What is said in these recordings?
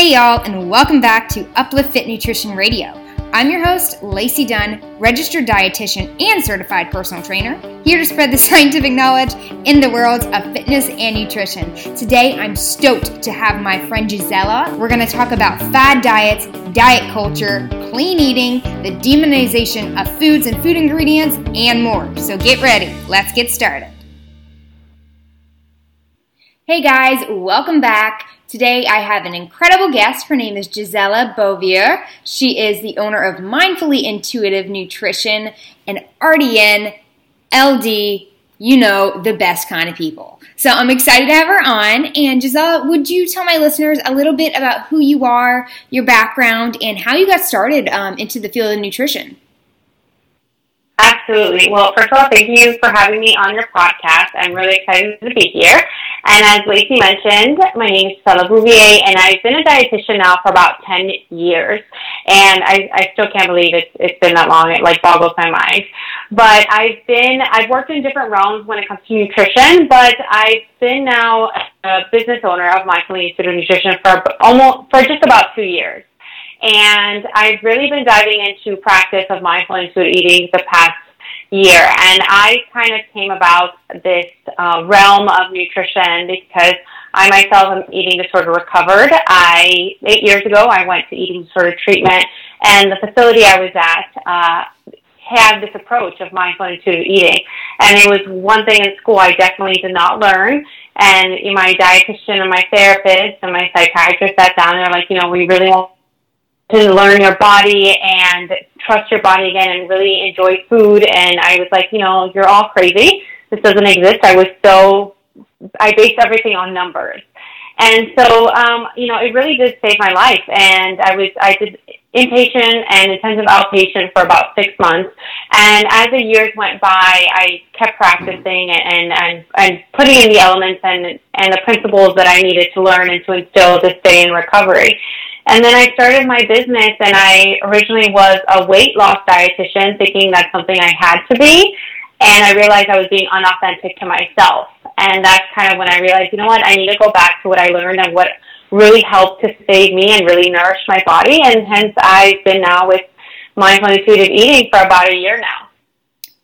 Hey, y'all, and welcome back to Uplift Fit Nutrition Radio. I'm your host, Lacey Dunn, registered dietitian and certified personal trainer, here to spread the scientific knowledge in the worlds of fitness and nutrition. Today, I'm stoked to have my friend Gisela. We're going to talk about fad diets, diet culture, clean eating, the demonization of foods and food ingredients, and more. So get ready. Let's get started. Hey guys, welcome back. Today I have an incredible guest. Her name is Gisela Bouvier. She is the owner of Mindfully Intuitive Nutrition and RDN LD, you know, the best kind of people. So I'm excited to have her on. And Gisela, would you tell my listeners a little bit about who you are, your background, and how you got started um, into the field of nutrition? Absolutely. Well, first of all, thank you for having me on your podcast. I'm really excited to be here. And as Lacey mentioned, my name is Gisela Bouvier, and I've been a dietitian now for about 10 years. And I, I still can't believe it's, it's been that long. It like boggles my mind. But I've been, I've worked in different realms when it comes to nutrition, but I've been now a business owner of Mindfully Intuitive Nutrition for almost, for just about two years. And I've really been diving into practice of mindful intuitive eating the past year. And I kind of came about this uh, realm of nutrition because I myself am eating disorder recovered. I, eight years ago, I went to eating disorder treatment and the facility I was at, uh, had this approach of mindful intuitive eating. And it was one thing in school I definitely did not learn. And my dietitian and my therapist and my psychiatrist sat down and they're like, you know, we really want to learn your body and trust your body again and really enjoy food. And I was like, you know, you're all crazy. This doesn't exist. I was so, I based everything on numbers. And so, um, you know, it really did save my life. And I was, I did inpatient and intensive outpatient for about six months. And as the years went by, I kept practicing and, and, and putting in the elements and, and the principles that I needed to learn and to instill to stay in recovery. And then I started my business and I originally was a weight loss dietitian thinking that's something I had to be. And I realized I was being unauthentic to myself. And that's kind of when I realized, you know what, I need to go back to what I learned and what really helped to save me and really nourish my body. And hence I've been now with mindful intuitive eating for about a year now.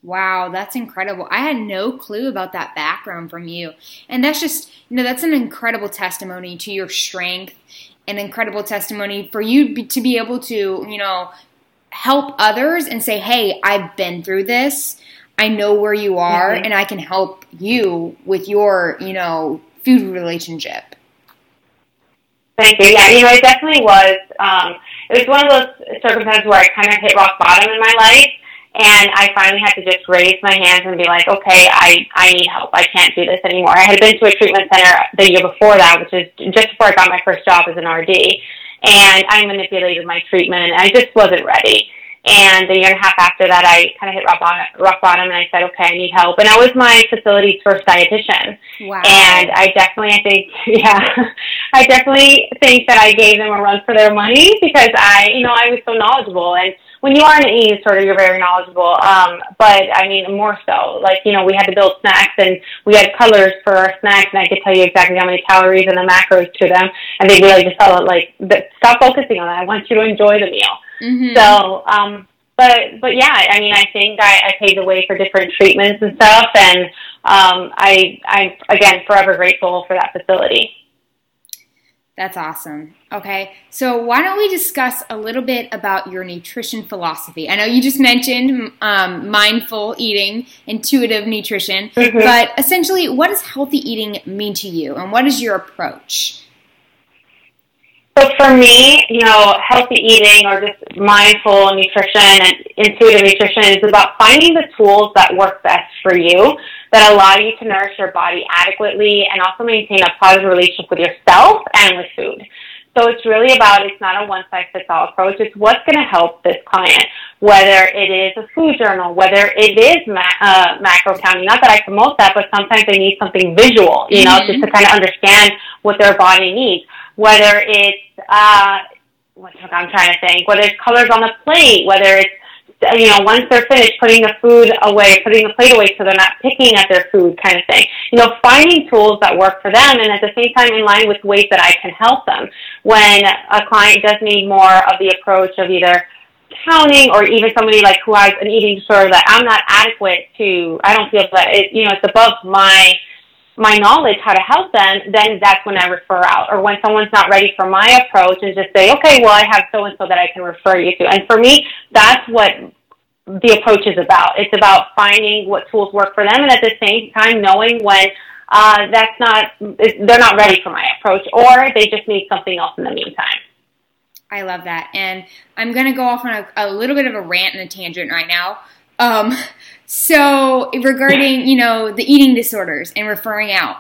Wow, that's incredible. I had no clue about that background from you. And that's just, you know, that's an incredible testimony to your strength an incredible testimony for you to be able to, you know, help others and say, hey, I've been through this. I know where you are, mm-hmm. and I can help you with your, you know, food relationship. Thank you. Yeah, you know, it definitely was. Um, it was one of those circumstances where I kind of hit rock bottom in my life, and I finally had to just raise my hands and be like, okay, I, I need help. I can't do this anymore. I had been to a treatment center the year before that, which is just before I got my first job as an RD. And I manipulated my treatment I just wasn't ready. And a year and a half after that, I kind of hit rock bottom, rock bottom and I said, okay, I need help. And I was my facility's first dietitian. Wow. And I definitely, I think, yeah, I definitely think that I gave them a run for their money because I, you know, I was so knowledgeable. And when you are an e sort of you're very knowledgeable. Um, but I mean, more so. Like, you know, we had to build snacks and we had colors for our snacks, and I could tell you exactly how many calories and the macros to them. And they really just tell it, like, stop focusing on that. I want you to enjoy the meal. Mm-hmm. So, um, but but yeah, I mean, I think I, I paved the way for different treatments and stuff, and um, I I'm again forever grateful for that facility. That's awesome. Okay, so why don't we discuss a little bit about your nutrition philosophy? I know you just mentioned um, mindful eating, intuitive nutrition, mm-hmm. but essentially, what does healthy eating mean to you, and what is your approach? So for me, you know, healthy eating or just mindful nutrition and intuitive nutrition is about finding the tools that work best for you that allow you to nourish your body adequately and also maintain a positive relationship with yourself and with food. So it's really about, it's not a one size fits all approach. It's what's going to help this client, whether it is a food journal, whether it is ma- uh, macro counting. Not that I promote that, but sometimes they need something visual, you know, mm-hmm. just to kind of understand what their body needs. Whether it's, uh, what I'm trying to think, whether it's colors on the plate, whether it's you know, once they're finished putting the food away, putting the plate away so they're not picking at their food kind of thing. You know, finding tools that work for them and at the same time in line with ways that I can help them. When a client does need more of the approach of either counting or even somebody like who has an eating disorder that I'm not adequate to, I don't feel that it, you know, it's above my my knowledge how to help them, then that's when I refer out. Or when someone's not ready for my approach and just say, okay, well, I have so and so that I can refer you to. And for me, that's what the approach is about. It's about finding what tools work for them and at the same time knowing when uh, that's not, they're not ready for my approach or they just need something else in the meantime. I love that. And I'm going to go off on a, a, little bit of a rant and a tangent right now. Um, so regarding, you know, the eating disorders and referring out,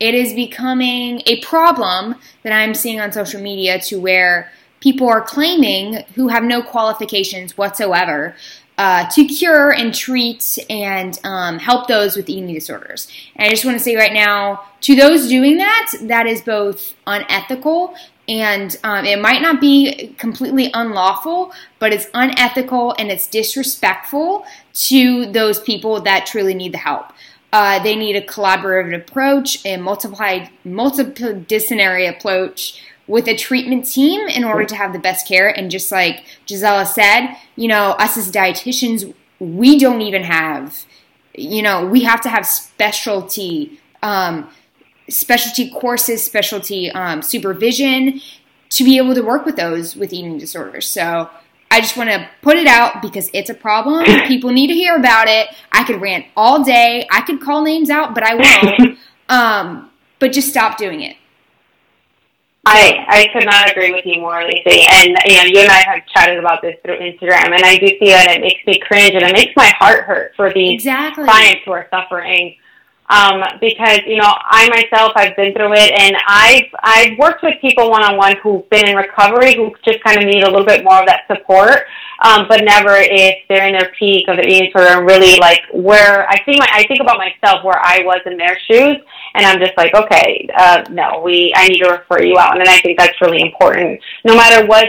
it is becoming a problem that I'm seeing on social media to where people are claiming who have no qualifications whatsoever uh, to cure and treat and um, help those with eating disorders. And I just want to say right now, to those doing that, that is both unethical and um, it might not be completely unlawful, but it's unethical and it's disrespectful to those people that truly need the help. Uh, they need a collaborative approach, a multiplied, multidisciplinary approach with a treatment team in order to have the best care. And just like Gisela said, you know, us as dietitians, we don't even have, you know, we have to have specialty. Um, specialty courses, specialty um, supervision to be able to work with those with eating disorders. So I just want to put it out because it's a problem. People need to hear about it. I could rant all day. I could call names out, but I won't. um, but just stop doing it. I I could not agree with you more, Lacey. And you know, you and I have chatted about this through Instagram, and I do see it. It makes me cringe, and it makes my heart hurt for these exactly. clients who are suffering um, because you know I myself I've been through it, and I've I've worked with people one on one who've been in recovery who just kind of need a little bit more of that support, um, but never if they're in their peak of their eating disorder. Really, like where I see my I think about myself where I was in their shoes, and I'm just like, okay, uh, no, we I need to refer you out, and I think that's really important. No matter what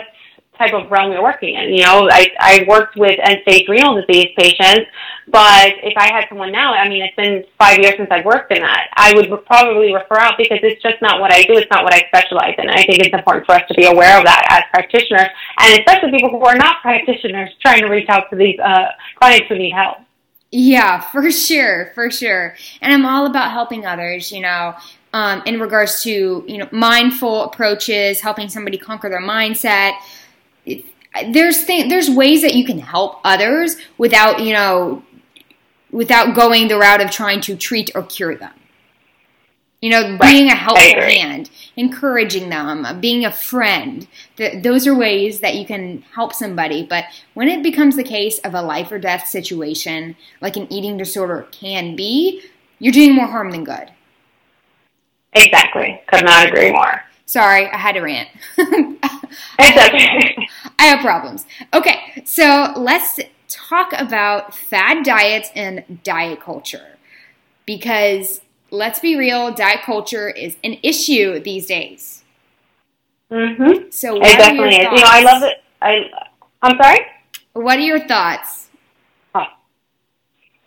type of realm you're working in. You know, I, I worked with end-stage renal disease patients, but if I had someone now, I mean, it's been five years since I've worked in that, I would probably refer out because it's just not what I do. It's not what I specialize in. I think it's important for us to be aware of that as practitioners, and especially people who are not practitioners trying to reach out to these uh, clients who need help. Yeah, for sure, for sure. And I'm all about helping others, you know, um, in regards to, you know, mindful approaches, helping somebody conquer their mindset, there's th- there's ways that you can help others without you know without going the route of trying to treat or cure them. You know, being a helpful hand, encouraging them, uh, being a friend. Th- those are ways that you can help somebody. But when it becomes the case of a life or death situation, like an eating disorder can be, you're doing more harm than good. Exactly. Could not agree more. Sorry, I had to rant. it's okay. I have problems. Okay, so let's talk about fad diets and diet culture. Because let's be real, diet culture is an issue these days. Mm-hmm. So it definitely is. You know, I love it. I I'm sorry. What are your thoughts?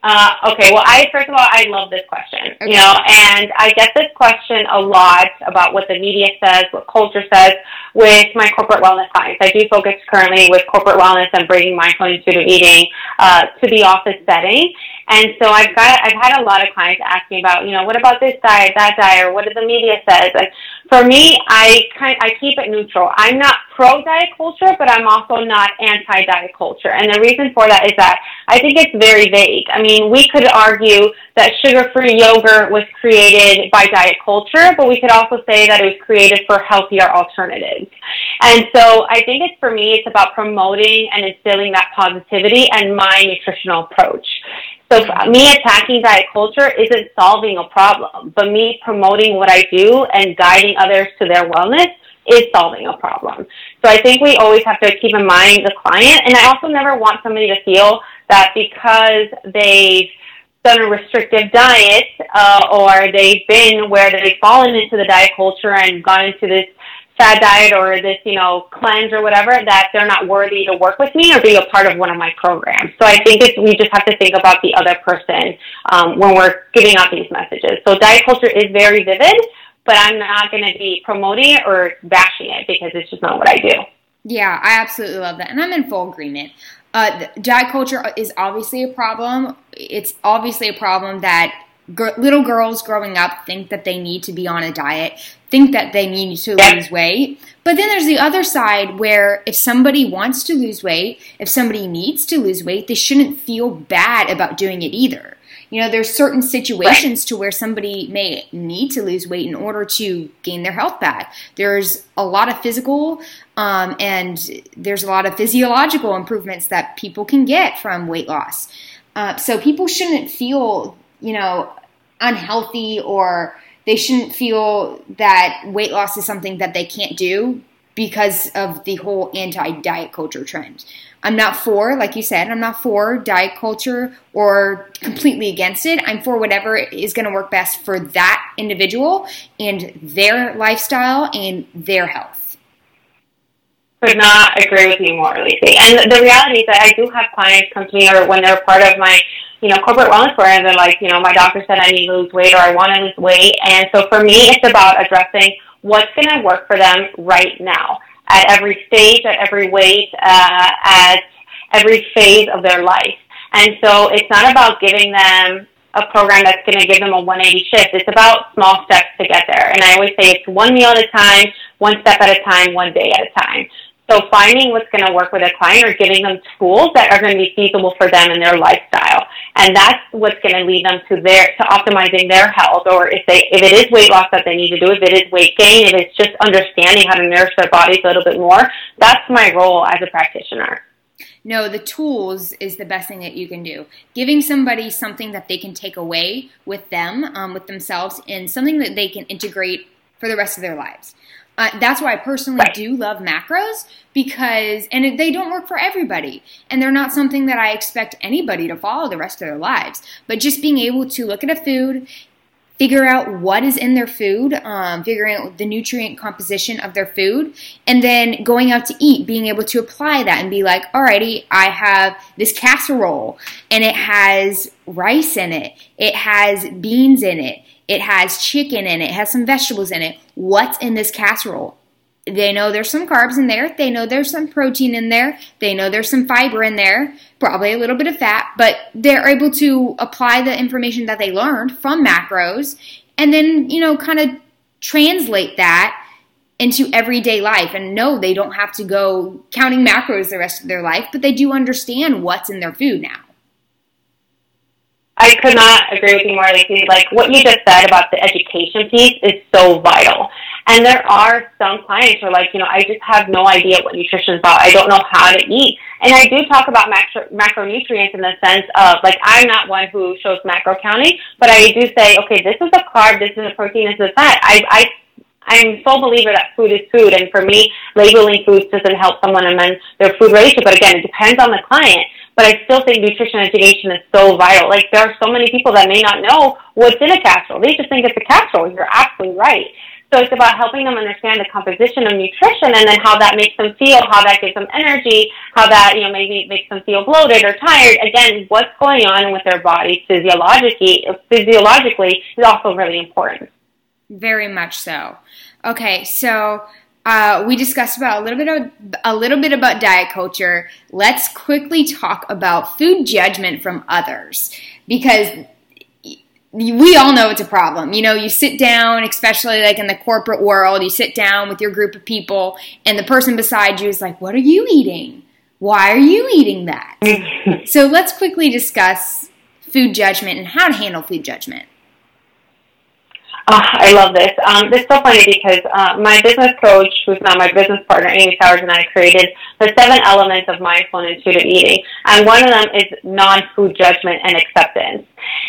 Uh, okay, well, I first of all, I love this question, okay. you know, and I get this question a lot about what the media says, what culture says, with my corporate wellness clients. I do focus currently with corporate wellness and bringing mindful intuitive eating uh, to the office setting, and so I've got I've had a lot of clients ask me about, you know, what about this diet, that diet, or what did the media says, and for me, I kind I keep it neutral. I'm not pro diet culture, but I'm also not anti diet culture. And the reason for that is that I think it's very vague. I mean, we could argue that sugar free yogurt was created by diet culture, but we could also say that it was created for healthier alternatives. And so I think it's for me, it's about promoting and instilling that positivity and my nutritional approach. So me attacking diet culture isn't solving a problem, but me promoting what I do and guiding others to their wellness is solving a problem. So I think we always have to keep in mind the client, and I also never want somebody to feel that because they've done a restrictive diet uh, or they've been where they've fallen into the diet culture and gone into this fad diet or this, you know, cleanse or whatever, that they're not worthy to work with me or be a part of one of my programs. So I think it's, we just have to think about the other person um, when we're giving out these messages. So diet culture is very vivid, but I'm not going to be promoting it or bashing it because it's just not what I do. Yeah, I absolutely love that. And I'm in full agreement. Uh, diet culture is obviously a problem. It's obviously a problem that little girls growing up think that they need to be on a diet, think that they need to lose weight. But then there's the other side where if somebody wants to lose weight, if somebody needs to lose weight, they shouldn't feel bad about doing it either. You know, there's certain situations to where somebody may need to lose weight in order to gain their health back. There's a lot of physical um, and there's a lot of physiological improvements that people can get from weight loss. Uh, so people shouldn't feel you know, unhealthy or they shouldn't feel that weight loss is something that they can't do because of the whole anti diet culture trend. I'm not for, like you said, I'm not for diet culture or completely against it. I'm for whatever is going to work best for that individual and their lifestyle and their health. Could not agree with you more, Lacey. And the reality is that I do have clients come to me or when they're part of my you know, corporate wellness program, they're like, you know, my doctor said I need to lose weight or I want to lose weight. And so for me, it's about addressing what's going to work for them right now at every stage, at every weight, uh, at every phase of their life. And so it's not about giving them a program that's going to give them a 180 shift. It's about small steps to get there. And I always say it's one meal at a time, one step at a time, one day at a time. So finding what's going to work with a client or giving them tools that are going to be feasible for them and their lifestyle. And that's what's going to lead them to their, to optimizing their health or if they, if it is weight loss that they need to do, if it is weight gain, if it's just understanding how to nourish their bodies a little bit more, that's my role as a practitioner. No, the tools is the best thing that you can do. Giving somebody something that they can take away with them, um, with themselves, and something that they can integrate for the rest of their lives. Uh, that's why I personally right. do love macros because, and they don't work for everybody. And they're not something that I expect anybody to follow the rest of their lives. But just being able to look at a food, figure out what is in their food, um, figuring out the nutrient composition of their food, and then going out to eat, being able to apply that and be like, alrighty, I have this casserole and it has rice in it, it has beans in it, it has chicken in it, it has some vegetables in it. What's in this casserole? They know there's some carbs in there. They know there's some protein in there. They know there's some fiber in there, probably a little bit of fat, but they're able to apply the information that they learned from macros and then, you know, kind of translate that into everyday life. And no, they don't have to go counting macros the rest of their life, but they do understand what's in their food now. I could not agree with you more, Lacey. Like what you just said about the education piece is so vital. And there are some clients who are like, you know, I just have no idea what nutrition is about. I don't know how to eat. And I do talk about macro, macronutrients in the sense of, like, I'm not one who shows macro counting, but I do say, okay, this is a carb, this is a protein, this is a fat. I, I I'm so believer that food is food, and for me, labeling foods doesn't help someone amend their food relationship. But again, it depends on the client. But I still think nutrition education is so vital. Like there are so many people that may not know what's in a casserole. They just think it's a casserole. You're absolutely right. So it's about helping them understand the composition of nutrition and then how that makes them feel, how that gives them energy, how that, you know, maybe makes them feel bloated or tired. Again, what's going on with their body physiologically, physiologically is also really important. Very much so. Okay, so uh, we discussed about a little bit of a little bit about diet culture. Let's quickly talk about food judgment from others because we all know it's a problem. You know, you sit down, especially like in the corporate world, you sit down with your group of people, and the person beside you is like, "What are you eating? Why are you eating that?" so let's quickly discuss food judgment and how to handle food judgment. Oh, I love this. Um, this is so funny because uh, my business coach, who's now my business partner, Amy Towers, and I created the seven elements of mindful and intuitive eating. And one of them is non-food judgment and acceptance.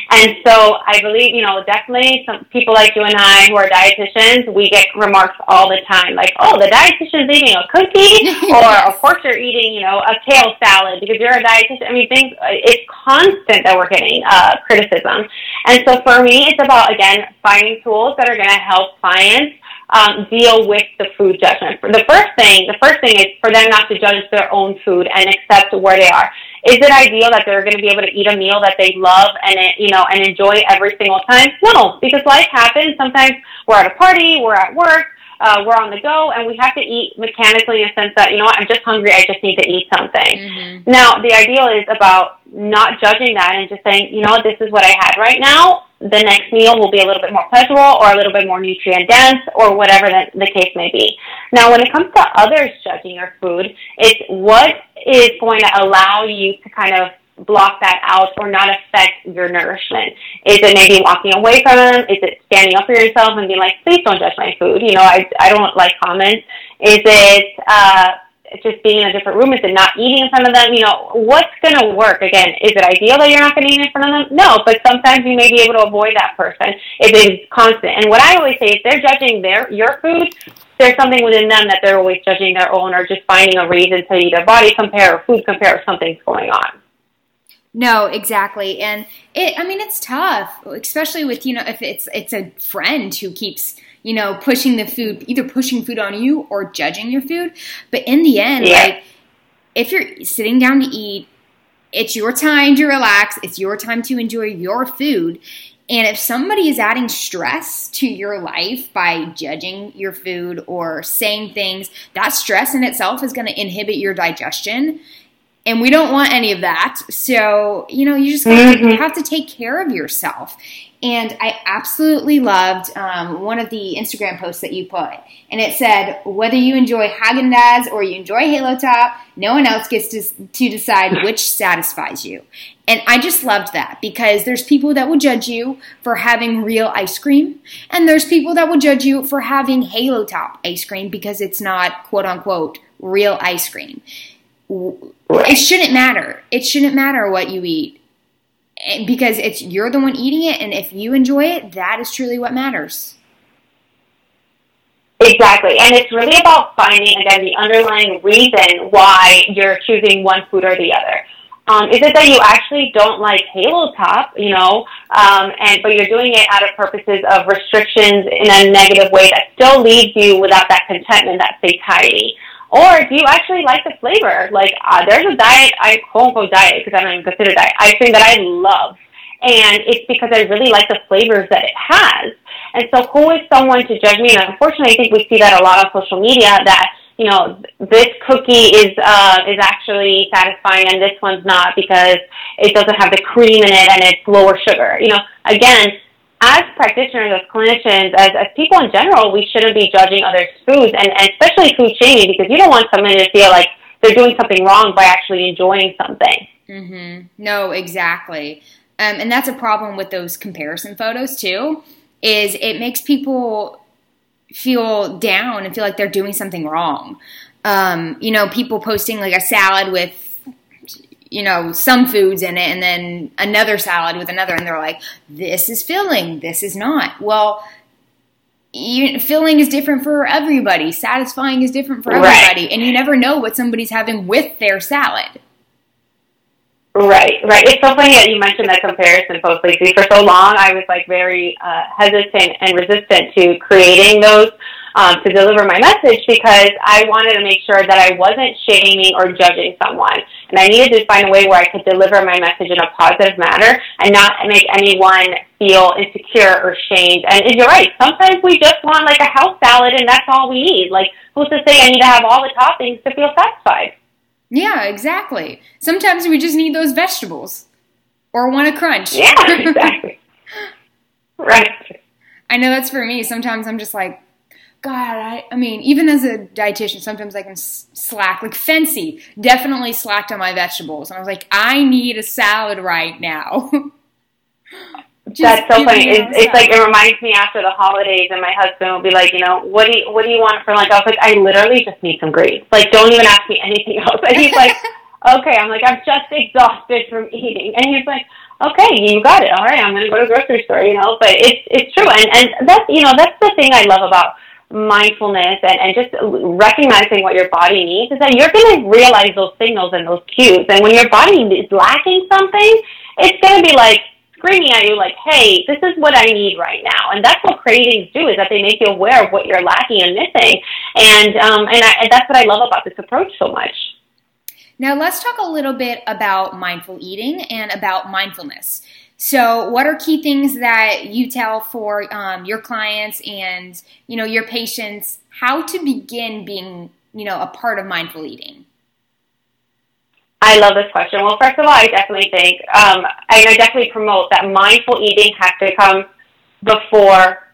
And so I believe, you know, definitely some people like you and I who are dietitians, we get remarks all the time like, oh, the dietitian's eating a cookie or of course you're eating, you know, a kale salad because you're a dietitian. I mean, things, it's constant that we're getting uh, criticism. And so for me, it's about, again, finding tools that are going to help clients um, deal with the food judgment. The first thing, the first thing is for them not to judge their own food and accept where they are. Is it ideal that they're going to be able to eat a meal that they love and it, you know and enjoy every single time? No, because life happens. Sometimes we're at a party, we're at work, uh, we're on the go, and we have to eat mechanically in a sense that you know what, I'm just hungry. I just need to eat something. Mm-hmm. Now, the ideal is about not judging that and just saying, you know this is what I had right now the next meal will be a little bit more pleasurable or a little bit more nutrient dense or whatever the, the case may be. Now, when it comes to others judging your food, it's what is going to allow you to kind of block that out or not affect your nourishment? Is it maybe walking away from them? Is it standing up for yourself and being like, please don't judge my food? You know, I, I don't like comments. Is it, uh, just being in a different room? Is it not eating in front of them? You know, what's going to work? Again, is it ideal that you're not going to eat in front of them? No, but sometimes you may be able to avoid that person if it's constant. And what I always say is they're judging their your food. There's something within them that they're always judging their own or just finding a reason to either body compare or food compare if something's going on. No, exactly. And it I mean it's tough, especially with, you know, if it's it's a friend who keeps you know, pushing the food, either pushing food on you or judging your food. But in the end, yeah. like, if you're sitting down to eat, it's your time to relax, it's your time to enjoy your food. And if somebody is adding stress to your life by judging your food or saying things, that stress in itself is going to inhibit your digestion. And we don't want any of that. So, you know, you just mm-hmm. have to take care of yourself. And I absolutely loved um, one of the Instagram posts that you put. And it said, whether you enjoy Haagen Dazs or you enjoy Halo Top, no one else gets to, to decide which satisfies you. And I just loved that because there's people that will judge you for having real ice cream, and there's people that will judge you for having Halo Top ice cream because it's not quote unquote real ice cream. It shouldn't matter. It shouldn't matter what you eat because it's you're the one eating it and if you enjoy it that is truly what matters. Exactly. And it's really about finding again the underlying reason why you're choosing one food or the other. Um, is it that you actually don't like halo top you know um, and but you're doing it out of purposes of restrictions in a negative way that still leaves you without that contentment that satiety or do you actually like the flavor? Like, uh, there's a diet, I quote unquote diet, because I don't even consider diet, ice cream that I love. And it's because I really like the flavors that it has. And so who is someone to judge me? And unfortunately, I think we see that a lot on social media that, you know, this cookie is, uh, is actually satisfying and this one's not because it doesn't have the cream in it and it's lower sugar. You know, again, as practitioners, as clinicians, as, as people in general, we shouldn't be judging others' foods, and, and especially food shaming, because you don't want someone to feel like they're doing something wrong by actually enjoying something. Mm-hmm. No, exactly. Um, and that's a problem with those comparison photos too. Is it makes people feel down and feel like they're doing something wrong. Um, you know, people posting like a salad with you know, some foods in it and then another salad with another, and they're like, this is filling, this is not. Well, you, filling is different for everybody, satisfying is different for everybody, right. and you never know what somebody's having with their salad. Right, right. It's so funny that you mentioned that comparison post, Lacey. For so long, I was like very uh, hesitant and resistant to creating those um, to deliver my message because I wanted to make sure that I wasn't shaming or judging someone. And I needed to find a way where I could deliver my message in a positive manner and not make anyone feel insecure or shamed. And you're right, sometimes we just want like a house salad and that's all we need. Like, who's to say I need to have all the toppings to feel satisfied? Yeah, exactly. Sometimes we just need those vegetables or want a crunch. Yeah, exactly. right. I know that's for me. Sometimes I'm just like, God, I, I mean, even as a dietitian, sometimes I can slack. Like Fancy definitely slacked on my vegetables. And I was like, I need a salad right now. That's so funny. It's, it's like it reminds me after the holidays, and my husband will be like, you know, what do you what do you want for lunch? I was like, I literally just need some greens. Like, don't even ask me anything else. And he's like, okay. I'm like, I'm just exhausted from eating, and he's like, okay, you got it. All right, I'm gonna go to the grocery store. You know, but it's it's true, and and that's you know that's the thing I love about mindfulness and, and just recognizing what your body needs is that you're going to realize those signals and those cues. And when your body is lacking something, it's going to be like, screaming at you like, hey, this is what I need right now. And that's what cravings do is that they make you aware of what you're lacking and missing. And, um, and, I, and that's what I love about this approach so much. Now, let's talk a little bit about mindful eating and about mindfulness. So, what are key things that you tell for um, your clients and you know your patients how to begin being you know a part of mindful eating? I love this question. Well, first of all, I definitely think, um, I definitely promote that mindful eating has to come before,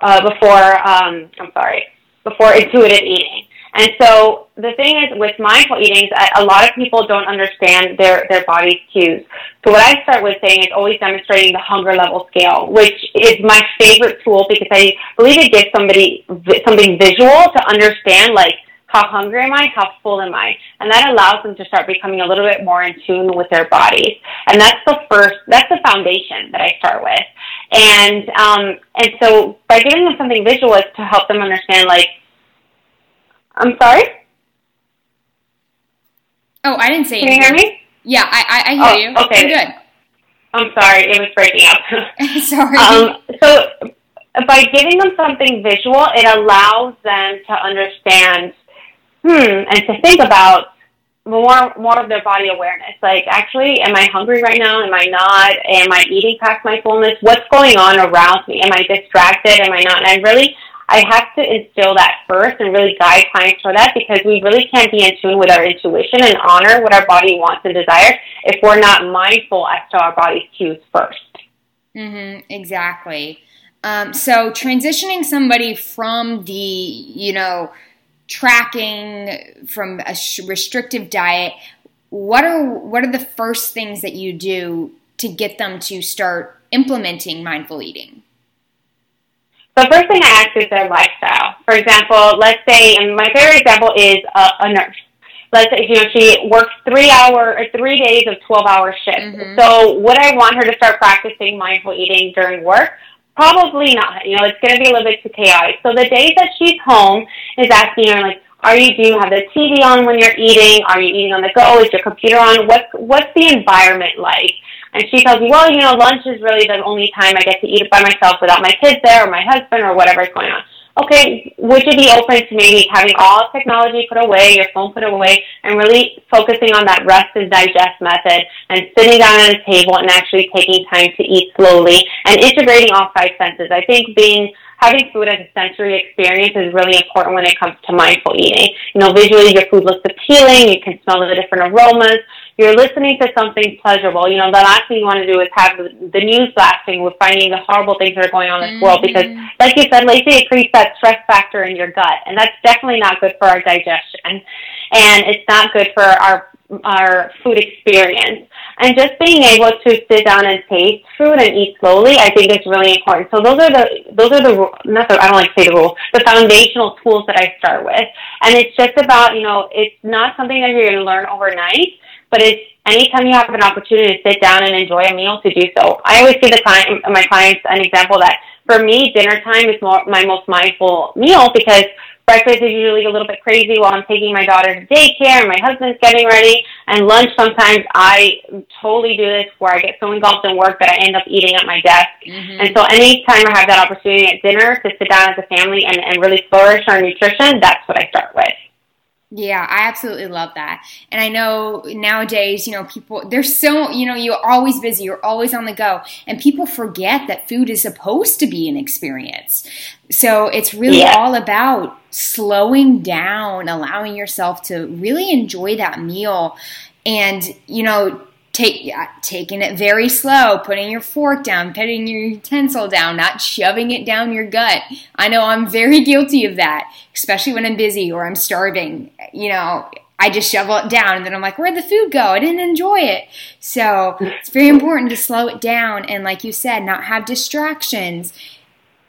uh, before, um, I'm sorry, before intuitive eating. And so the thing is with mindful eating, a lot of people don't understand their, their body's cues. So what I start with saying is always demonstrating the hunger level scale, which is my favorite tool because I believe it gives somebody something visual to understand like how hungry am I? How full am I? And that allows them to start becoming a little bit more in tune with their bodies. And that's the first, that's the foundation that I start with. And, um, and so by giving them something visual is to help them understand, like, I'm sorry? Oh, I didn't say Can anything. you hear me? Yeah, I, I, I hear oh, you. Okay. You're good. I'm sorry, it was breaking up. sorry. Um, so by giving them something visual, it allows them to understand hmm, and to think about more more of their body awareness. Like, actually, am I hungry right now? Am I not? Am I eating past my fullness? What's going on around me? Am I distracted? Am I not? And I really I have to instill that first and really guide clients for that because we really can't be in tune with our intuition and honor what our body wants and desires if we're not mindful as to our body's cues 1st Mm-hmm, exactly. Um, so transitioning somebody from the, you know, tracking from a restrictive diet, what are what are the first things that you do to get them to start implementing mindful eating? The first thing I ask is their lifestyle. For example, let's say, and my favorite example is a, a nurse. Let's say, you know, she works three hour or three days of 12 hour shifts. Mm-hmm. So would I want her to start practicing mindful eating during work? Probably not. You know, it's going to be a little bit too chaotic. So the days that she's home is asking her, like, are you, do you have the TV on when you're eating? Are you eating on the go? Is your computer on? What's, what's the environment like? And she tells me, well, you know, lunch is really the only time I get to eat it by myself without my kids there or my husband or whatever's going on okay, would you be open to maybe having all technology put away, your phone put away, and really focusing on that rest and digest method and sitting down at a table and actually taking time to eat slowly and integrating all five senses. I think being having food as a sensory experience is really important when it comes to mindful eating. You know, visually your food looks appealing, you can smell the different aromas, you're listening to something pleasurable. You know, the last thing you want to do is have the news blasting with finding the horrible things that are going on in this mm-hmm. world because, like you said, Lacey, it creates that stress factor in your gut, and that's definitely not good for our digestion, and it's not good for our our food experience. And just being able to sit down and taste food and eat slowly, I think is really important. So those are the those are the not the I don't like to say the rules, the foundational tools that I start with. And it's just about you know it's not something that you're going to learn overnight but it's anytime you have an opportunity to sit down and enjoy a meal to do so. I always give the client, my clients an example that for me, dinner time is more, my most mindful meal because breakfast is usually a little bit crazy while I'm taking my daughter to daycare and my husband's getting ready. And lunch, sometimes I totally do this where I get so engulfed in work that I end up eating at my desk. Mm-hmm. And so anytime I have that opportunity at dinner to sit down as a family and, and really flourish our nutrition, that's what I start with. Yeah, I absolutely love that. And I know nowadays, you know, people, they're so, you know, you're always busy, you're always on the go, and people forget that food is supposed to be an experience. So it's really yeah. all about slowing down, allowing yourself to really enjoy that meal and, you know, take taking it very slow, putting your fork down, putting your utensil down, not shoving it down your gut. I know I'm very guilty of that, especially when I'm busy or I'm starving. You know, I just shovel it down and then I'm like, where'd the food go? I didn't enjoy it. So it's very important to slow it down and, like you said, not have distractions.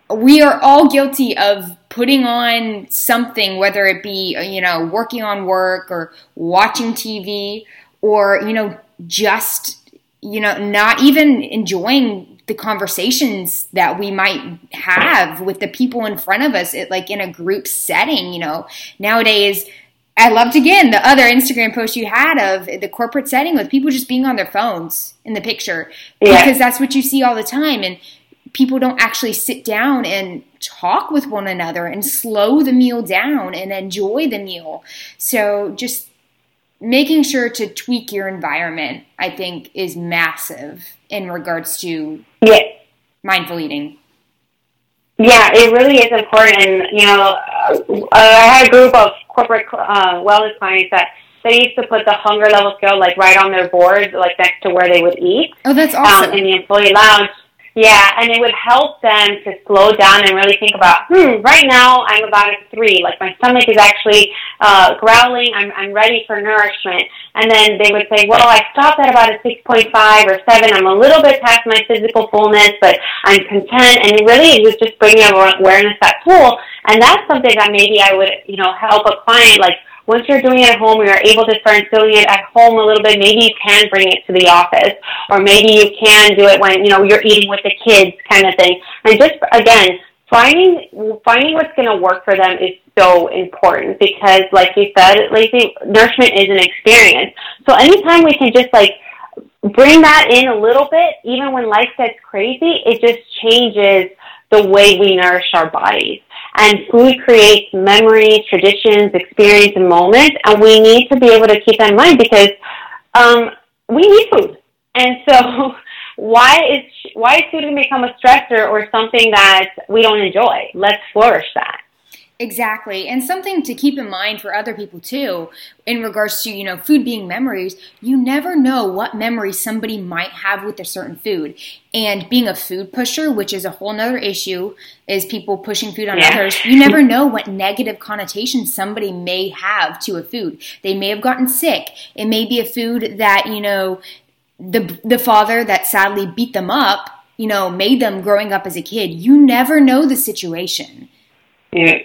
We are all guilty of putting on something, whether it be, you know, working on work or watching TV or, you know, just, you know, not even enjoying the conversations that we might have with the people in front of us, it, like in a group setting. You know, nowadays, I loved again the other Instagram post you had of the corporate setting with people just being on their phones in the picture Yeah. because that's what you see all the time and people don't actually sit down and talk with one another and slow the meal down and enjoy the meal. So just making sure to tweak your environment, I think, is massive in regards to Yeah. mindful eating. Yeah, it really is important. You know, uh, I had a group of corporate uh, wellness clients that they used to put the hunger level scale like right on their board, like next to where they would eat Oh, that's um, awesome. in the employee lounge. Yeah, and it would help them to slow down and really think about, hmm, right now I'm about a three. Like my stomach is actually uh, growling. I'm, I'm ready for nourishment. And then they would say, well, I stopped at about a 6.5 or 7. I'm a little bit past my physical fullness, but I'm content. And really it was just bringing awareness that tool. And that's something that maybe I would, you know, help a client like, once you're doing it at home, you're able to start doing it at home a little bit. Maybe you can bring it to the office, or maybe you can do it when you know you're eating with the kids, kind of thing. And just again, finding finding what's going to work for them is so important because, like you said, Lacey, nourishment is an experience. So anytime we can just like bring that in a little bit, even when life gets crazy, it just changes the way we nourish our bodies. And food creates memories, traditions, experience, and moments, and we need to be able to keep that in mind because um, we need food. And so, why is why is food going to become a stressor or something that we don't enjoy? Let's flourish that. Exactly. And something to keep in mind for other people too, in regards to, you know, food being memories, you never know what memory somebody might have with a certain food. And being a food pusher, which is a whole nother issue, is people pushing food on Yeah. others. You never know what negative connotation somebody may have to a food. They may have gotten sick. It may be a food that, you know, the the father that sadly beat them up, you know, made them growing up as a kid. You never know the situation. Yeah.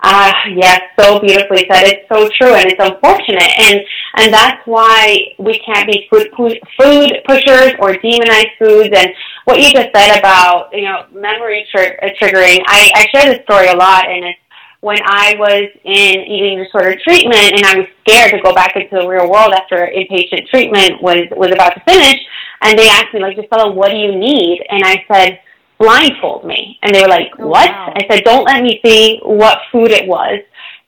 Ah, yes, so beautifully said. It's so true, and it's unfortunate, and and that's why we can't be food food pushers or demonize foods. And what you just said about you know memory tr- uh, triggering, I, I share this story a lot, and it's when I was in eating disorder treatment, and I was scared to go back into the real world after inpatient treatment was was about to finish, and they asked me like, Gisela, what do you need? And I said blindfold me. And they were like, Oh, what? wow. I said, don't let me see what food it was.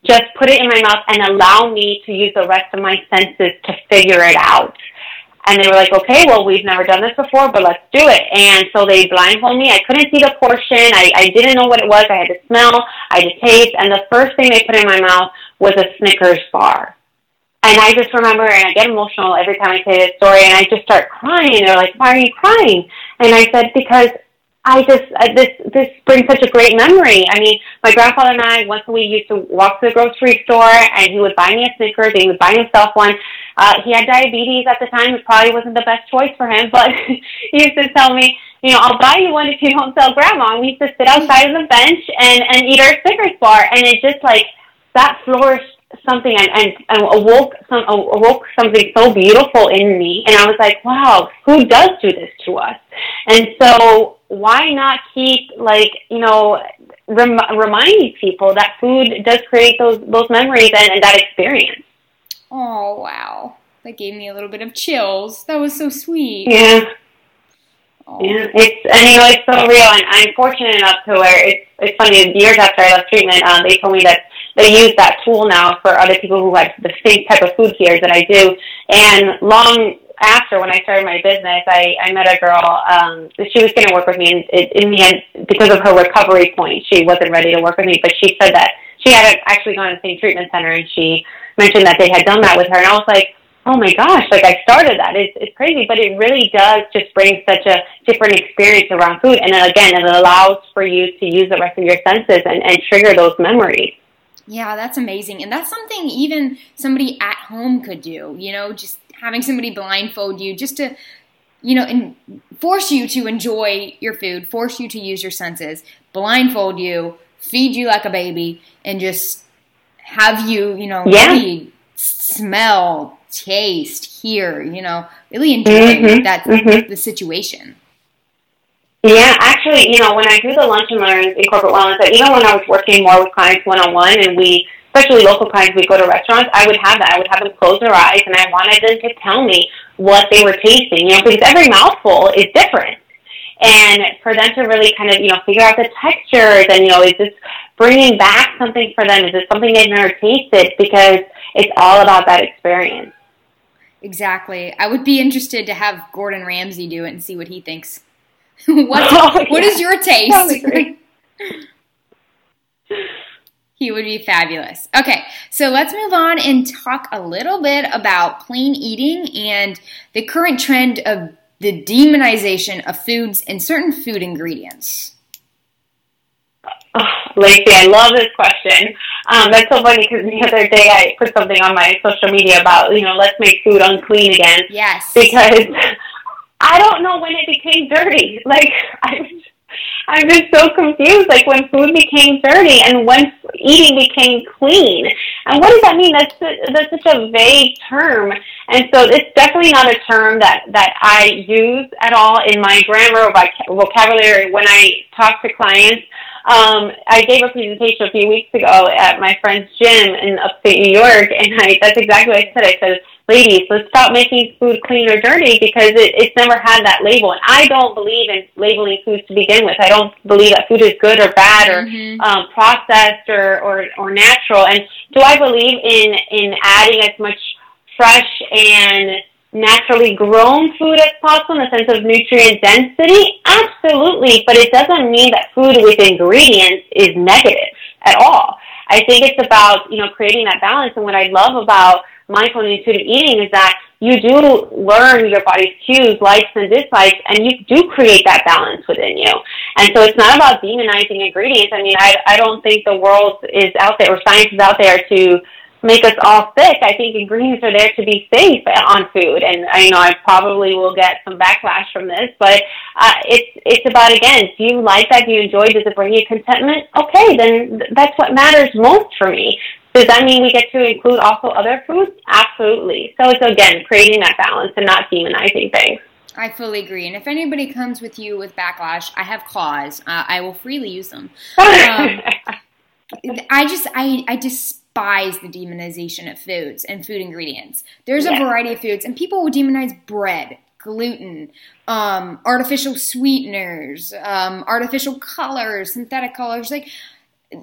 Just put it in my mouth and allow me to use the rest of my senses to figure it out. And they were like, okay, well, we've never done this before, but let's do it. And so they blindfolded me. I couldn't see the portion. I, I didn't know what it was. I had to smell. I had to taste. And the first thing they put in my mouth was a Snickers bar. And I just remember, and I get emotional every time I say this story, and I just start crying. They're like, "Why are you crying?" And I said, "Because I just uh, this this brings such a great memory. I mean, my grandfather and I once week used to walk to the grocery store, and he would buy me a Snickers. And he would buy himself one. Uh, he had diabetes at the time. It probably wasn't the best choice for him, but he used to tell me, you know, I'll buy you one if you don't tell grandma. And we used to sit outside on the bench and and eat our Snickers bar, and it just like that flourished something and, and, and awoke some awoke something so beautiful in me and I was like, wow, who does do this to us? And so why not keep like, you know, rem- reminding people that food does create those those memories and, and that experience. Oh, wow. That gave me a little bit of chills. That was so sweet. Yeah. Oh. Yeah, it's and you know it's so real, and I'm fortunate enough to where it's it's funny. Years after I left treatment, um, they told me that they use that tool now for other people who have the same type of food fears that I do. And long after, when I started my business, I I met a girl. Um, she was going to work with me, and it, in the end, because of her recovery point, she wasn't ready to work with me. But she said that she had actually gone to the same treatment center, and she mentioned that they had done that with her, and I was like oh my gosh, like I started that. It's, it's crazy, but it really does just bring such a different experience around food. And then again, it allows for you to use the rest of your senses and, and trigger those memories. Yeah, that's amazing. And that's something even somebody at home could do, you know, just having somebody blindfold you just to, you know, and force you to enjoy your food, force you to use your senses, blindfold you, feed you like a baby, and just have you, you know, Yeah. really smell, taste, hear, you know, really enjoy Mhm, that mhm. the situation. Yeah, actually, you know, when I do the lunch and learns in corporate wellness, even when I was working more with clients one on one and we especially local clients, we go to restaurants, I would have that. I would have them close their eyes and I wanted them to tell me what they were tasting, you know, because every mouthful is different. And for them to really kind of, you know, figure out the textures and, you know, is this bringing back something for them? Is it something they've never tasted? Because it's all about that experience. Exactly. I would be interested to have Gordon Ramsay do it and see what he thinks. what, oh, yeah. what is your taste? he would be fabulous. Okay, so let's move on and talk a little bit about clean eating and the current trend of the demonization of foods and certain food ingredients. Oh, Lacey, I love this question. Um, that's so funny because the other day I put something on my social media about, you know, let's make food unclean again. Yes. Because I don't know when it became dirty. Like, I was I'm just so confused. Like when food became dirty and when eating became clean, and what does that mean? That's that's such a vague term, and so it's definitely not a term that that I use at all in my grammar or vocabulary when I talk to clients. Um, I gave a presentation a few weeks ago at my friend's gym in upstate New York, and I that's exactly what I said. I said ladies, let's stop making food clean or dirty because it, it's never had that label. And I don't believe in labeling foods to begin with. I don't believe that food is good or bad or mm-hmm. um, processed or, or, or natural. And do I believe in, in adding as much fresh and naturally grown food as possible in the sense of nutrient density? Absolutely. But it doesn't mean that food with ingredients is negative at all. I think it's about, you know, creating that balance. And what I love about mindful and intuitive eating is that you do learn your body's cues, likes and dislikes, and you do create that balance within you. And so it's not about demonizing ingredients. I mean, I, I don't think the world is out there or science is out there to make us all sick. I think ingredients are there to be safe on food, and I know I probably will get some backlash from this, but uh, it's it's about again, do you like that? Do you enjoy? Does it bring you contentment? Okay, then that's what matters most for me. Does that mean we get to include also other foods? Absolutely. So it's again creating that balance and not demonizing things. I fully agree. And if anybody comes with you with backlash, I have claws. Uh, I will freely use them. Um, I just I I despise the demonization of foods and food ingredients. There's a variety of foods, and people will demonize bread, gluten, um, artificial sweeteners, um, artificial colors, synthetic colors. Like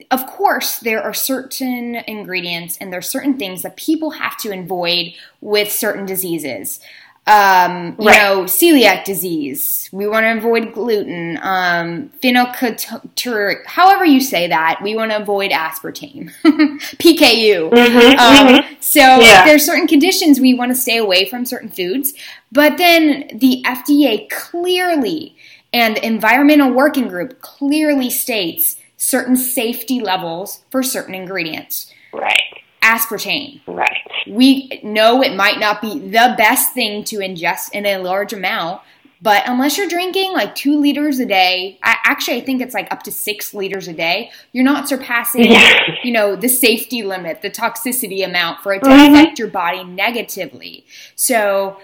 of course, there are certain ingredients and there are certain things that people have to avoid with certain diseases. Um, you right. know, celiac disease. We want to avoid gluten. Um, phenylketonuria, however you say that, we want to avoid aspartame. PKU. Mm-hmm, um, mm-hmm. So yeah. are certain conditions we want to stay away from certain foods. But then the FDA clearly and the Environmental Working Group clearly states certain safety levels for certain ingredients. Right. Aspartame. Right. We know it might not be the best thing to ingest in a large amount, but unless you're drinking like two liters a day, I, actually I think it's like up to six liters a day. You're not surpassing, yeah. you know, the safety limit, the toxicity amount for it to mm-hmm. affect your body negatively. So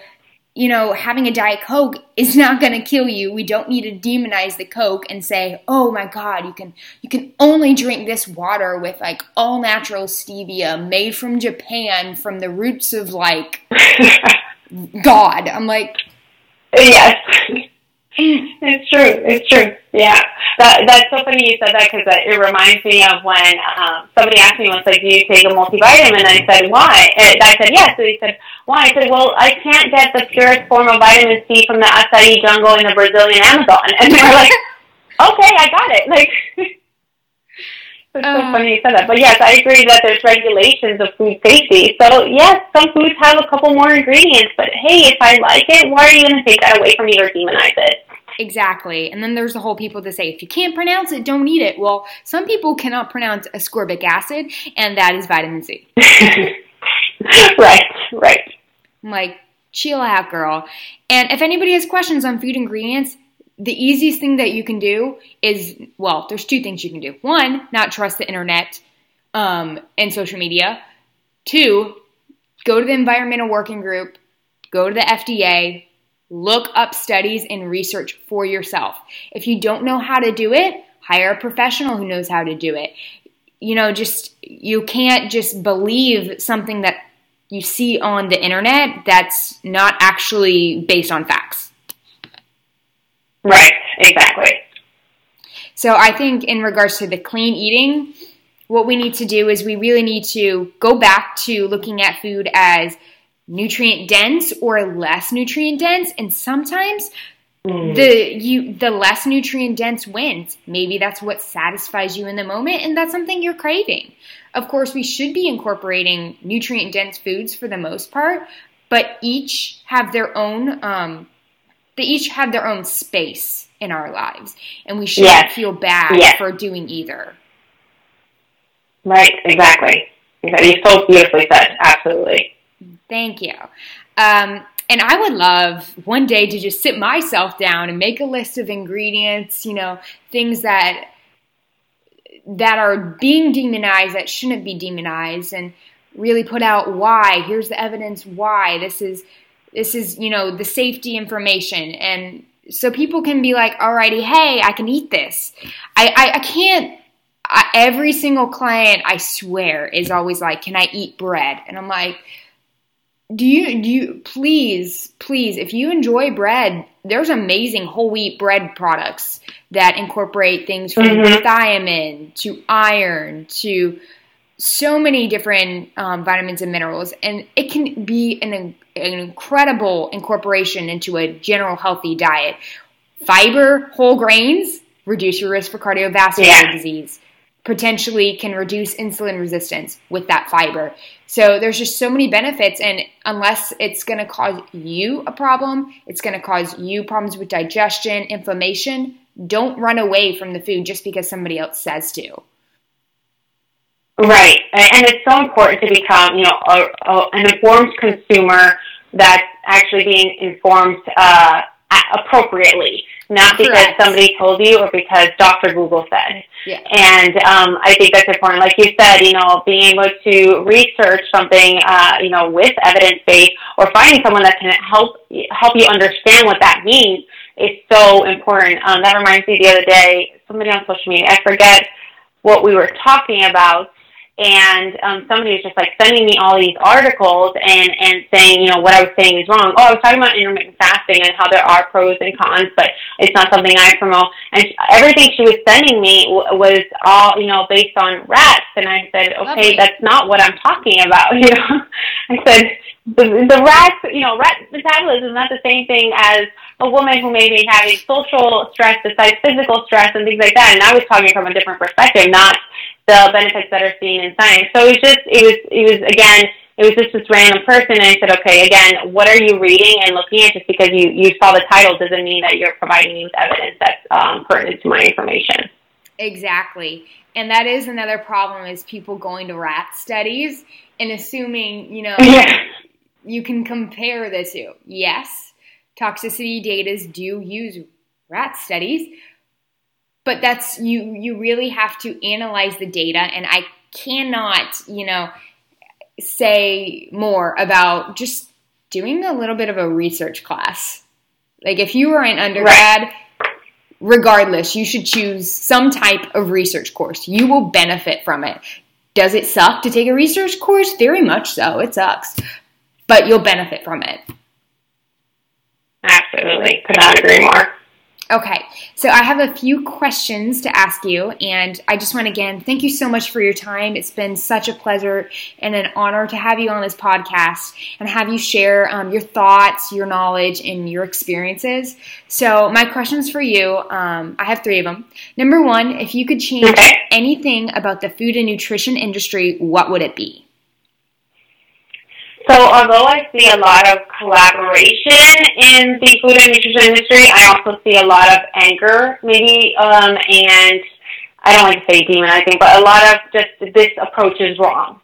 you know, having a Diet Coke is not going to kill you. We don't need to demonize the Coke and say, "Oh my God, you can you can only drink this water with like all natural stevia made from Japan from the roots of like God." I'm like, yes, it's true. It's true. Yeah, that that's so funny you said that because it reminds me of when um, somebody asked me once, like, "Do you take a multivitamin?" And I said, "Why?" And I said, "Yes." So he said why? I said, well, I can't get the purest form of vitamin C from the acai jungle in the Brazilian Amazon. And they're like, okay, I got it. Like, it's so uh, funny you said that. But yes, I agree that there's regulations of food safety. So yes, some foods have a couple more ingredients, but hey, if I like it, why are you going to take that away from me or demonize it? Exactly. And then there's the whole people that say, if you can't pronounce it, don't eat it. Well, some people cannot pronounce ascorbic acid, and that is vitamin C. right, right. I'm like, chill out, girl. And if anybody has questions on food ingredients, the easiest thing that you can do is well, there's two things you can do. One, not trust the internet um, and social media. Two, go to the environmental working group, go to the FDA, look up studies and research for yourself. If you don't know how to do it, hire a professional who knows how to do it you know, just you can't just believe something that you see on the internet that's not actually based on facts. Right, exactly. So I think in regards to the clean eating, what we need to do is we really need to go back to looking at food as nutrient dense or less nutrient dense and sometimes mm. the you the less nutrient dense wins maybe that's what satisfies you in the moment and that's something you're craving of course we should be incorporating nutrient dense foods for the most part but each have their own um, they each have their own space in our lives and we shouldn't yes. feel bad yes. for doing either Right, exactly. You so beautifully said. Absolutely. Thank you. Um, and I would love one day to just sit myself down and make a list of ingredients, you know, things that that are being demonized that shouldn't be demonized and really put out why. Here's the evidence why. This is this is, you know, the safety information and so people can be like, alrighty, hey, I can eat this. I, I, I can't I, every single client, I swear, is always like, "Can I eat bread?" And I'm like, "Do you do you please please if you enjoy bread, there's amazing whole wheat bread products that incorporate things from mm-hmm. thiamine to iron to so many different um, vitamins and minerals, and it can be an, an incredible incorporation into a general healthy diet. Fiber, whole grains, reduce your risk for cardiovascular yeah. disease potentially can reduce insulin resistance with that fiber. So there's just so many benefits and unless it's going to cause you a problem, it's going to cause you problems with digestion, inflammation, don't run away from the food just because somebody else says to. Right. And it's so important to become, you know, a, a, an informed consumer that's actually being informed uh, appropriately not because Correct. somebody told you or because Dr. Google said. Yeah. And um, I think that's important. Like you said, you know, being able to research something, uh, you know, with evidence base or finding someone that can help help you understand what that means is so important. Um, that reminds me the other day, somebody on social media, I forget what we were talking about, and um, somebody was just like sending me all these articles and and saying, you know, what I was saying is wrong. Oh, I was talking about intermittent fasting and how there are pros and cons, but it's not something I promote. And everything she was sending me w- was all, you know, based on rats. And I said, okay, Lovely. that's not what I'm talking about. You know, I said the the rats, you know, rat metabolism is not the same thing as a woman who may be having social stress besides physical stress and things like that. And I was talking from a different perspective, not the benefits that are seen in science. So it was just, it was, it was again, it was just this random person, and I said, okay, again, what are you reading and looking at? Just because you you saw the title doesn't mean that you're providing me with evidence that's um, pertinent to my information. Exactly, and that is another problem: is people going to rat studies and assuming you know yeah. you can compare the two. Yes, toxicity data do use rat studies, but that's you you really have to analyze the data and i cannot you know say more about just doing a little bit of a research class. Like if you are an undergrad right. regardless you should choose some type of research course. You will benefit from it. Does it suck to take a research course? Very much so. It sucks. But you'll benefit from it. Absolutely. Could not agree more Okay, so I have a few questions to ask you, and I just want to again thank you so much for your time. It's been such a pleasure and an honor to have you on this podcast and have you share um, your thoughts, your knowledge, and your experiences. So, my questions for you um, I have three of them. Number one, if you could change anything about the food and nutrition industry, what would it be? So although I see a lot of collaboration in the food and nutrition industry, I also see a lot of anger, maybe, um, and I don't like to say demonizing, but a lot of just this approach is wrong.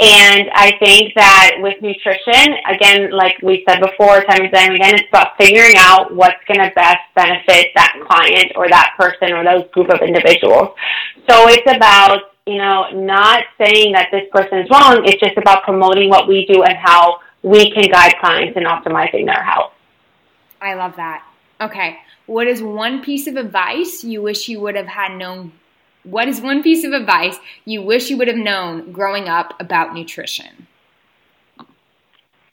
And I think that with nutrition, again, like we said before, time and time again, it's about figuring out what's going to best benefit that client or that person or those group of individuals. So it's about you know, not saying that this person is wrong. It's just about promoting what we do and how we can guide clients in optimizing their health. I love that. Okay. What is one piece of advice you wish you would have had known What is one piece of advice you wish you would have known growing up about nutrition?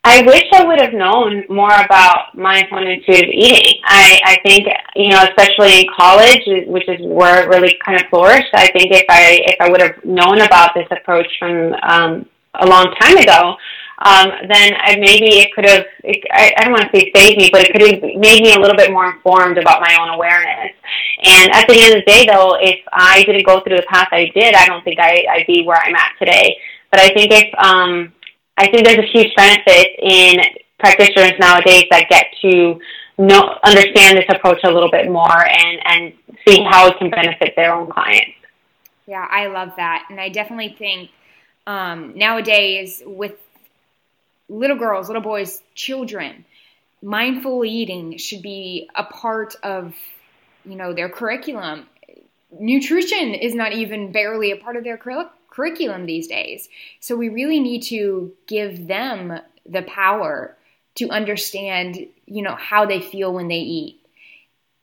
I wish I would have known more about mindful intuitive eating. I, I think, you know, especially in college, which is where it really kind of flourished. I think if I if I would have known about this approach from um, a long time ago, um, then I, maybe it could have, it, I, I don't want to say saved me, but it could have made me a little bit more informed about my own awareness. And at the end of the day, though, if I didn't go through the path I did, I don't think I, I'd be where I'm at today. But I think if, um, I think there's a huge benefit in practitioners nowadays that get to know, understand this approach a little bit more and, and see how it can benefit their own clients. Yeah, I love that. And I definitely think um, nowadays with little girls, little boys, children, mindful eating should be a part of, you know, their curriculum. Nutrition is not even barely a part of their cur- curriculum these days. So we really need to give them the power to understand, you know, how they feel when they eat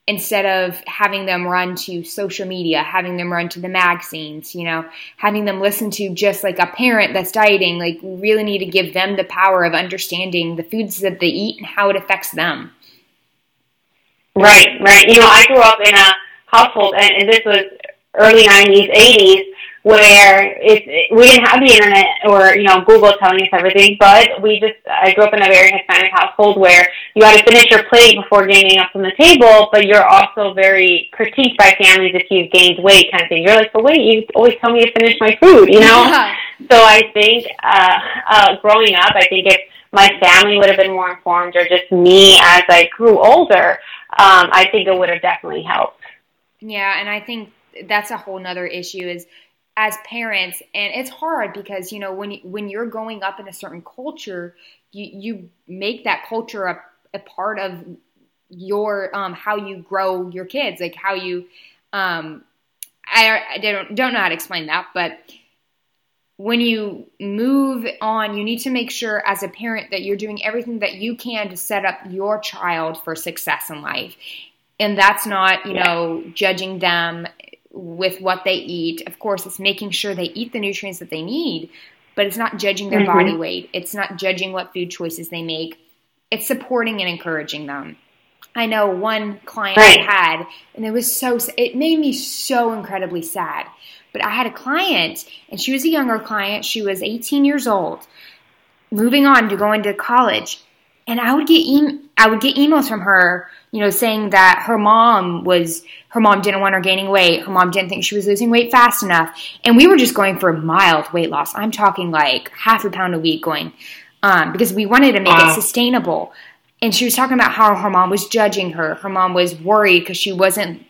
instead of having them run to social media, having them run to the magazines, you know, having them listen to just like a parent that's dieting, like we really need to give them the power of understanding the foods that they eat and how it affects them. Right, right. You know, I grew up in a household and, this was early 90s, 80s where we didn't have the internet or you know Google telling us everything, but we just I grew up in a very Hispanic household where you had to finish your plate before getting up from the table, but you're also very critiqued by families if you've gained weight, kind of thing. You're like, but wait, you always tell me to finish my food, you know. Yeah. So I think uh, uh, growing up, I think if my family would have been more informed, or just me as I grew older, um, I think it would have definitely helped. Yeah, and I think that's a whole nother issue is as parents and it's hard because you know when when you're growing up in a certain culture you you make that culture a, a part of your um how you grow your kids like how you um I, I don't don't know how to explain that but when you move on you need to make sure as a parent that you're doing everything that you can to set up your child for success in life and that's not you know judging them with what they eat. Of course, it's making sure they eat the nutrients that they need, but it's not judging their mm-hmm. body weight. It's not judging what food choices they make. It's supporting and encouraging them. I know one client right. I had, and it was so, it made me so incredibly sad. But I had a client, and she was a younger client. She was 18 years old, moving on to going to college. And I would get, e- I would get emails from her you know, saying that her mom was, her mom didn't want her gaining weight. Her mom didn't think she was losing weight fast enough. And we were just going for mild weight loss. I'm talking like half a pound a week going, um, because we wanted to make wow. it sustainable. And she was talking about how her mom was judging her. Her mom was worried because she wasn't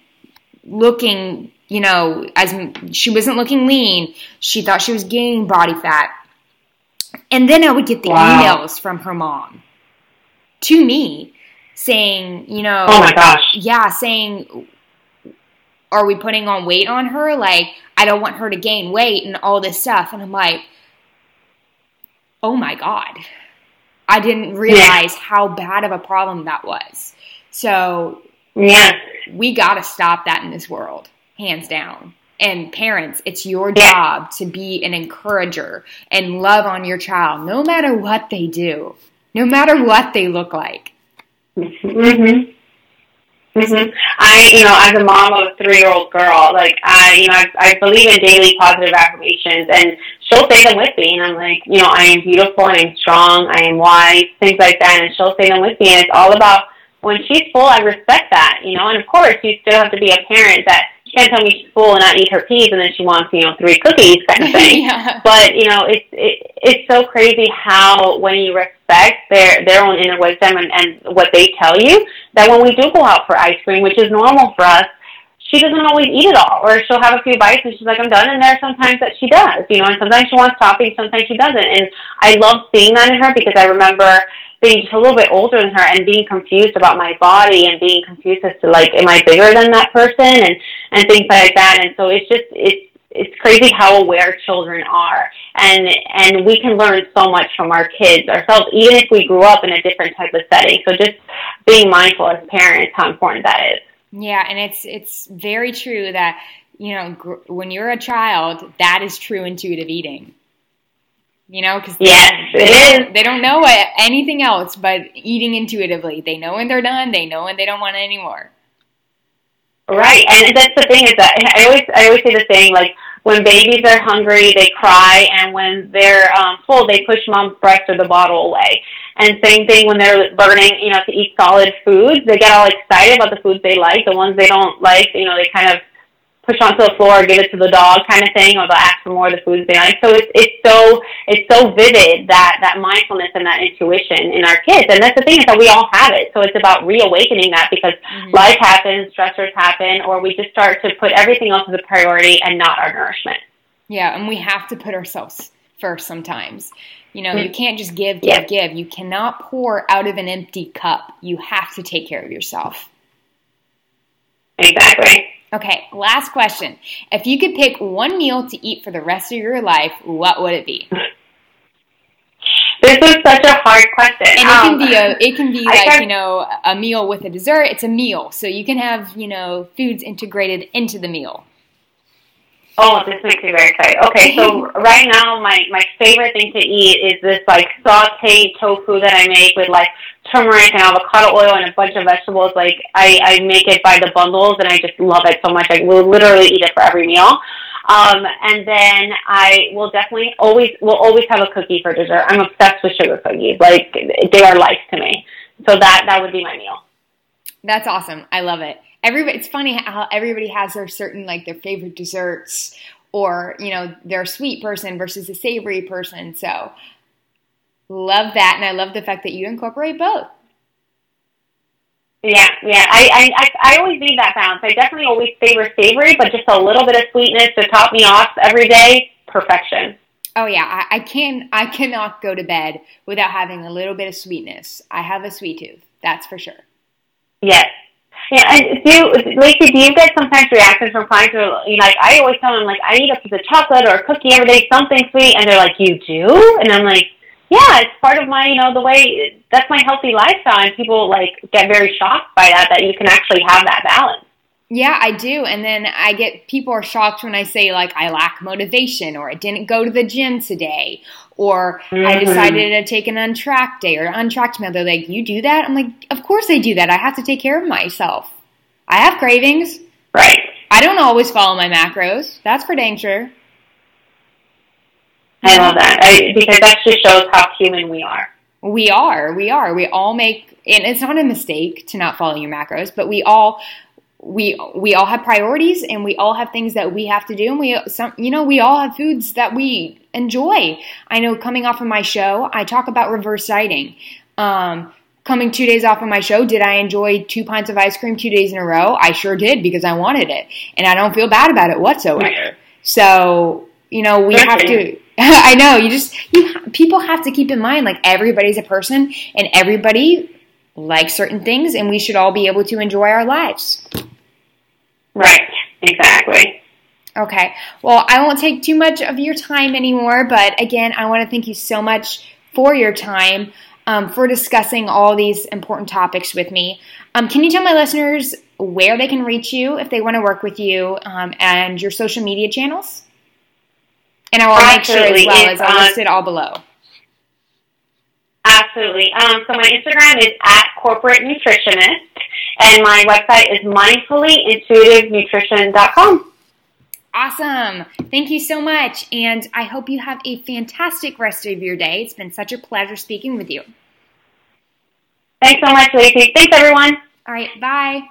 looking, you know, as she wasn't looking lean. She thought she was gaining body fat. And then I would get the wow. emails from her mom to me saying, you know, oh my gosh, yeah, saying, are we putting on weight on her? Like, I don't want her to gain weight and all this stuff. And I'm like, oh my God. I didn't realize yeah. how bad of a problem that was. So, yeah, we got to stop that in this world, hands down. And parents, it's your job to be an encourager and love on your child, no matter what they do, no matter what they look like. Mm-hmm. Mm-hmm. I, you know, as a mom of a three-year-old girl, like I, you know, I, I believe in daily positive affirmations, and she'll say them with me, and I'm like, you know, I am beautiful, and I am strong, I am wise, things like that, and she'll say them with me, and it's all about when she's full, I respect that, you know, and of course, you still have to be a parent that she can't tell me she's full and not eat her peas, and then she wants, you know, three cookies kind of thing. yeah. But you know, it's it, it's so crazy how when you respect their their own inner wisdom and, and what they tell you, that when we do go out for ice cream, which is normal for us, she doesn't always eat it all, or she'll have a few bites and she's like, I'm done. And there are sometimes that she does, you know, and sometimes she wants topping, sometimes she doesn't. And I love seeing that in her because I remember being just a little bit older than her and being confused about my body and being confused as to like, am I bigger than that person and and things like that. And so it's just it's it's crazy how aware children are and and we can learn so much from our kids ourselves even if we grew up in a different type of setting so just being mindful as parents how important that is yeah and it's it's very true that you know, gr- when you're a child, that is true intuitive eating. You know, because yes, they, it is. They don't know anything else but eating intuitively. They know when they're done. They know when they don't want any more. Right, and that's the thing is that I always I always say the thing like when babies are hungry they cry, and when they're um, full they push mom's breast or the bottle away. And same thing when they're learning, you know, to eat solid foods, they get all excited about the foods they like. The ones they don't like, you know, they kind of push onto the floor, give it to the dog kind of thing, or they'll ask for more of the foods they like. So it's it's so it's so vivid that that mindfulness and that intuition in our kids. And that's the thing is that we all have it. So it's about reawakening that because mm-hmm. life happens, stressors happen, or we just start to put everything else as a priority and not our nourishment. Yeah, and we have to put ourselves first sometimes. You know, mm-hmm. you can't just give, give, yeah. give. You cannot pour out of an empty cup. You have to take care of yourself. Exactly. Okay, last question. If you could pick one meal to eat for the rest of your life, what would it be? This is such a hard question. And it can um, be a it can be like, you know, a meal with a dessert. It's a meal. So you can have, you know, foods integrated into the meal. Oh, this makes me very excited. Okay, so right now my my favorite thing to eat is this like sauteed tofu that I make with like turmeric and avocado oil and a bunch of vegetables. Like I I make it by the bundles and I just love it so much. I will literally eat it for every meal. Um, and then I will definitely always will always have a cookie for dessert. I'm obsessed with sugar cookies. Like they are life to me. So that that would be my meal. That's awesome. I love it everybody it's funny how everybody has their certain like their favorite desserts or you know they're a sweet person versus a savory person. So love that. And i love the fact that you incorporate both. Yeah yeah. I i i always need that balance. I definitely always favor savory but just a little bit of sweetness to top me off every day perfection. Oh yeah, I, I can I cannot go to bed without having a little bit of sweetness. I have a sweet tooth, that's for sure. Yes, yeah, and do Lacey, do you get sometimes reactions from clients are you know, like I always tell them like I eat a piece of chocolate or a cookie every day, something sweet, and they're like, You do? And I'm like, Yeah, it's part of my you know, the way that's my healthy lifestyle and people like get very shocked by that that you can actually have that balance. Yeah, I do. And then I get people are shocked when I say like I lack motivation or I didn't go to the gym today or mm-hmm. I decided to take an untracked day or untracked meal. They're like, "You do that?" I'm like, "Of course I do that. I have to take care of myself. I have cravings. Right. I don't always follow my macros. That's for dang sure." I love that I, because that just shows how human we are. We are. We are. We all make, and it's not a mistake to not follow your macros, but we all we we all have priorities and we all have things that we have to do and we some you know we all have foods that we enjoy. I know coming off of my show i talk about reverse dieting. Um, coming two days off of my show did i enjoy two pints of ice cream two days in a row? I sure did because i wanted it. And i don't feel bad about it whatsoever. So you know we have to i know you just you people have to keep in mind like everybody's a person and everybody likes certain things and we should all be able to enjoy our lives Right, exactly. Okay. Well, I won't take too much of your time anymore, but again, I want to thank you so much for your time, um, for discussing all these important topics with me. Um, can you tell my listeners where they can reach you if they want to work with you um, and your social media channels? And I will Absolutely. make sure as well as I'll list it all below. Absolutely. Um, so my Instagram is at corporate nutritionist and my website is mindfullyintuitivenutrition.com. Awesome. Thank you so much. And I hope you have a fantastic rest of your day. It's been such a pleasure speaking with you. Thanks so much, Lacey. Thanks, everyone. All right. Bye.